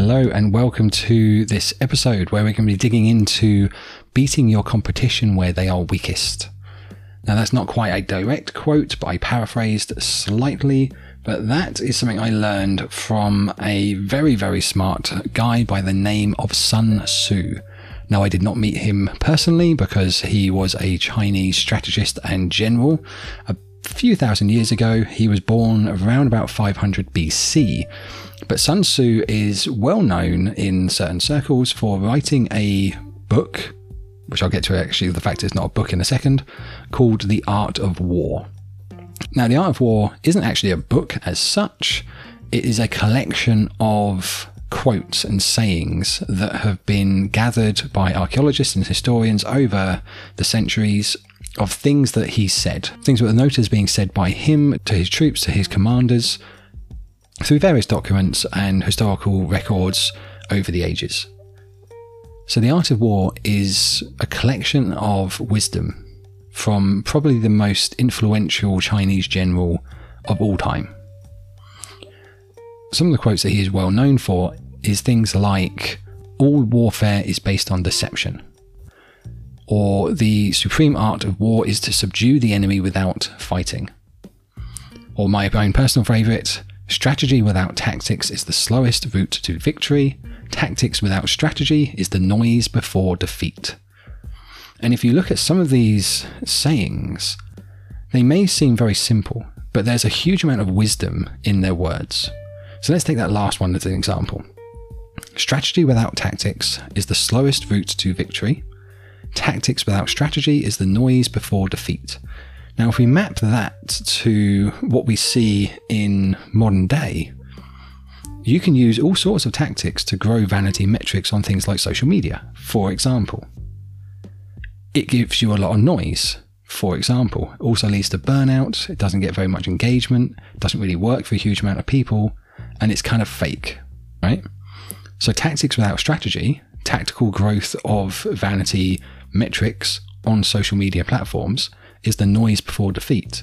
Hello, and welcome to this episode where we're going to be digging into beating your competition where they are weakest. Now, that's not quite a direct quote, but I paraphrased slightly. But that is something I learned from a very, very smart guy by the name of Sun Tzu. Now, I did not meet him personally because he was a Chinese strategist and general. A few thousand years ago, he was born around about 500 BC but Sun Tzu is well known in certain circles for writing a book, which I'll get to actually, the fact it's not a book in a second, called The Art of War. Now, The Art of War isn't actually a book as such, it is a collection of quotes and sayings that have been gathered by archaeologists and historians over the centuries of things that he said, things that were noted as being said by him to his troops, to his commanders, through various documents and historical records over the ages. So, The Art of War is a collection of wisdom from probably the most influential Chinese general of all time. Some of the quotes that he is well known for is things like all warfare is based on deception or the supreme art of war is to subdue the enemy without fighting. Or my own personal favourite, Strategy without tactics is the slowest route to victory. Tactics without strategy is the noise before defeat. And if you look at some of these sayings, they may seem very simple, but there's a huge amount of wisdom in their words. So let's take that last one as an example. Strategy without tactics is the slowest route to victory. Tactics without strategy is the noise before defeat. Now, if we map that to what we see in modern day, you can use all sorts of tactics to grow vanity metrics on things like social media, for example. It gives you a lot of noise, for example. It also leads to burnout, it doesn't get very much engagement, doesn't really work for a huge amount of people, and it's kind of fake, right? So, tactics without strategy, tactical growth of vanity metrics on social media platforms, is the noise before defeat.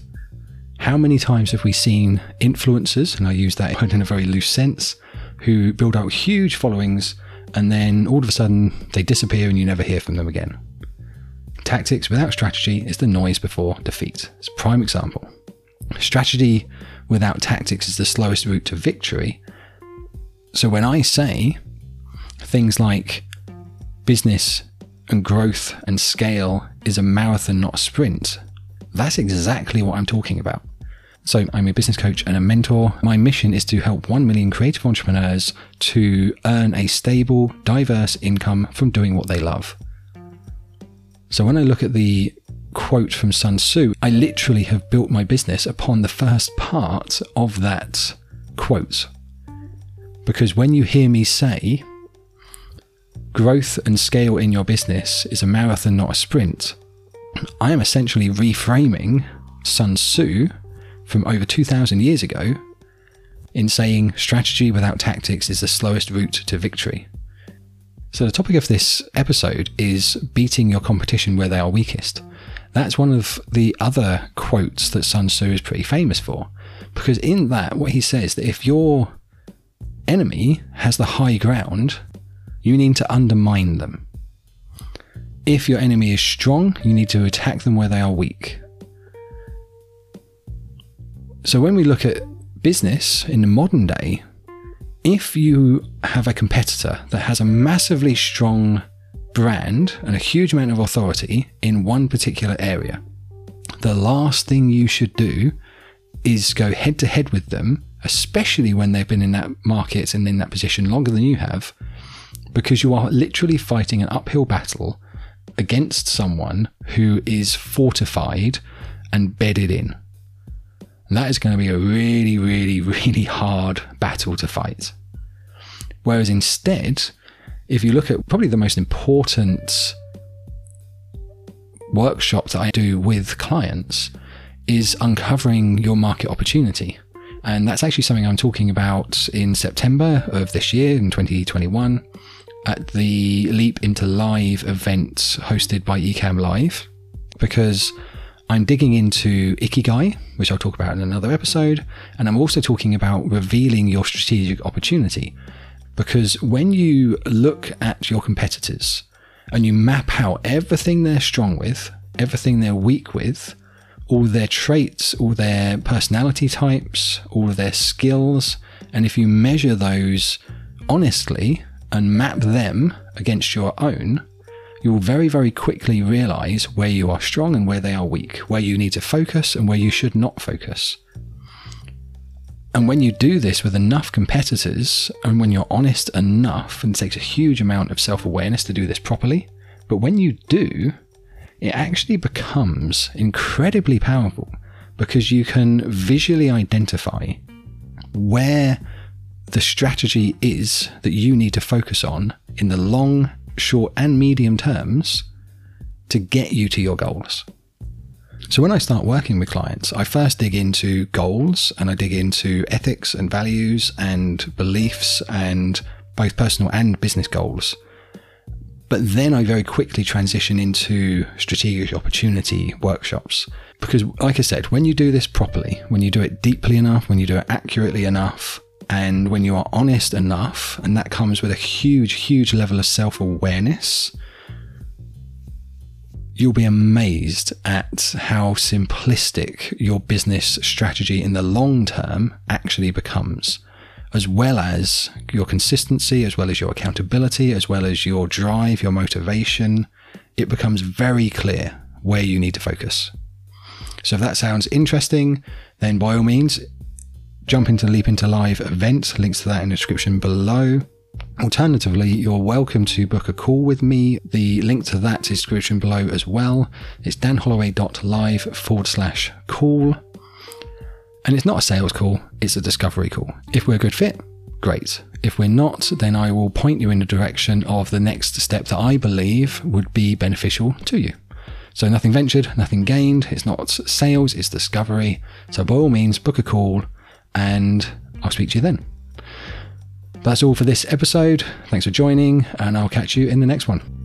How many times have we seen influencers, and I use that in a very loose sense, who build out huge followings and then all of a sudden they disappear and you never hear from them again? Tactics without strategy is the noise before defeat. It's a prime example. Strategy without tactics is the slowest route to victory. So when I say things like business and growth and scale is a marathon, not a sprint, that's exactly what I'm talking about. So, I'm a business coach and a mentor. My mission is to help 1 million creative entrepreneurs to earn a stable, diverse income from doing what they love. So, when I look at the quote from Sun Tzu, I literally have built my business upon the first part of that quote. Because when you hear me say, growth and scale in your business is a marathon, not a sprint, I am essentially reframing Sun Tzu from over 2,000 years ago in saying strategy without tactics is the slowest route to victory. So, the topic of this episode is beating your competition where they are weakest. That's one of the other quotes that Sun Tzu is pretty famous for. Because in that, what he says that if your enemy has the high ground, you need to undermine them. If your enemy is strong, you need to attack them where they are weak. So when we look at business in the modern day, if you have a competitor that has a massively strong brand and a huge amount of authority in one particular area, the last thing you should do is go head to head with them, especially when they've been in that market and in that position longer than you have, because you are literally fighting an uphill battle against someone who is fortified and bedded in. And that is going to be a really, really, really hard battle to fight. Whereas instead, if you look at probably the most important workshop that I do with clients, is uncovering your market opportunity. And that's actually something I'm talking about in September of this year, in 2021 at the Leap into Live event hosted by Ecamm Live because I'm digging into Ikigai, which I'll talk about in another episode, and I'm also talking about revealing your strategic opportunity. Because when you look at your competitors and you map out everything they're strong with, everything they're weak with, all their traits, all their personality types, all of their skills, and if you measure those honestly and map them against your own, you'll very, very quickly realize where you are strong and where they are weak, where you need to focus and where you should not focus. And when you do this with enough competitors, and when you're honest enough, and it takes a huge amount of self awareness to do this properly, but when you do, it actually becomes incredibly powerful because you can visually identify where the strategy is that you need to focus on in the long, short, and medium terms to get you to your goals. So when I start working with clients, I first dig into goals and I dig into ethics and values and beliefs and both personal and business goals. But then I very quickly transition into strategic opportunity workshops. Because, like I said, when you do this properly, when you do it deeply enough, when you do it accurately enough, and when you are honest enough, and that comes with a huge, huge level of self awareness, you'll be amazed at how simplistic your business strategy in the long term actually becomes, as well as your consistency, as well as your accountability, as well as your drive, your motivation. It becomes very clear where you need to focus. So if that sounds interesting, then by all means, jump into Leap Into Live event. Links to that in the description below. Alternatively, you're welcome to book a call with me. The link to that is description below as well. It's danholloway.live forward slash call. And it's not a sales call, it's a discovery call. If we're a good fit, great. If we're not, then I will point you in the direction of the next step that I believe would be beneficial to you. So nothing ventured, nothing gained. It's not sales, it's discovery. So by all means, book a call and I'll speak to you then. That's all for this episode. Thanks for joining, and I'll catch you in the next one.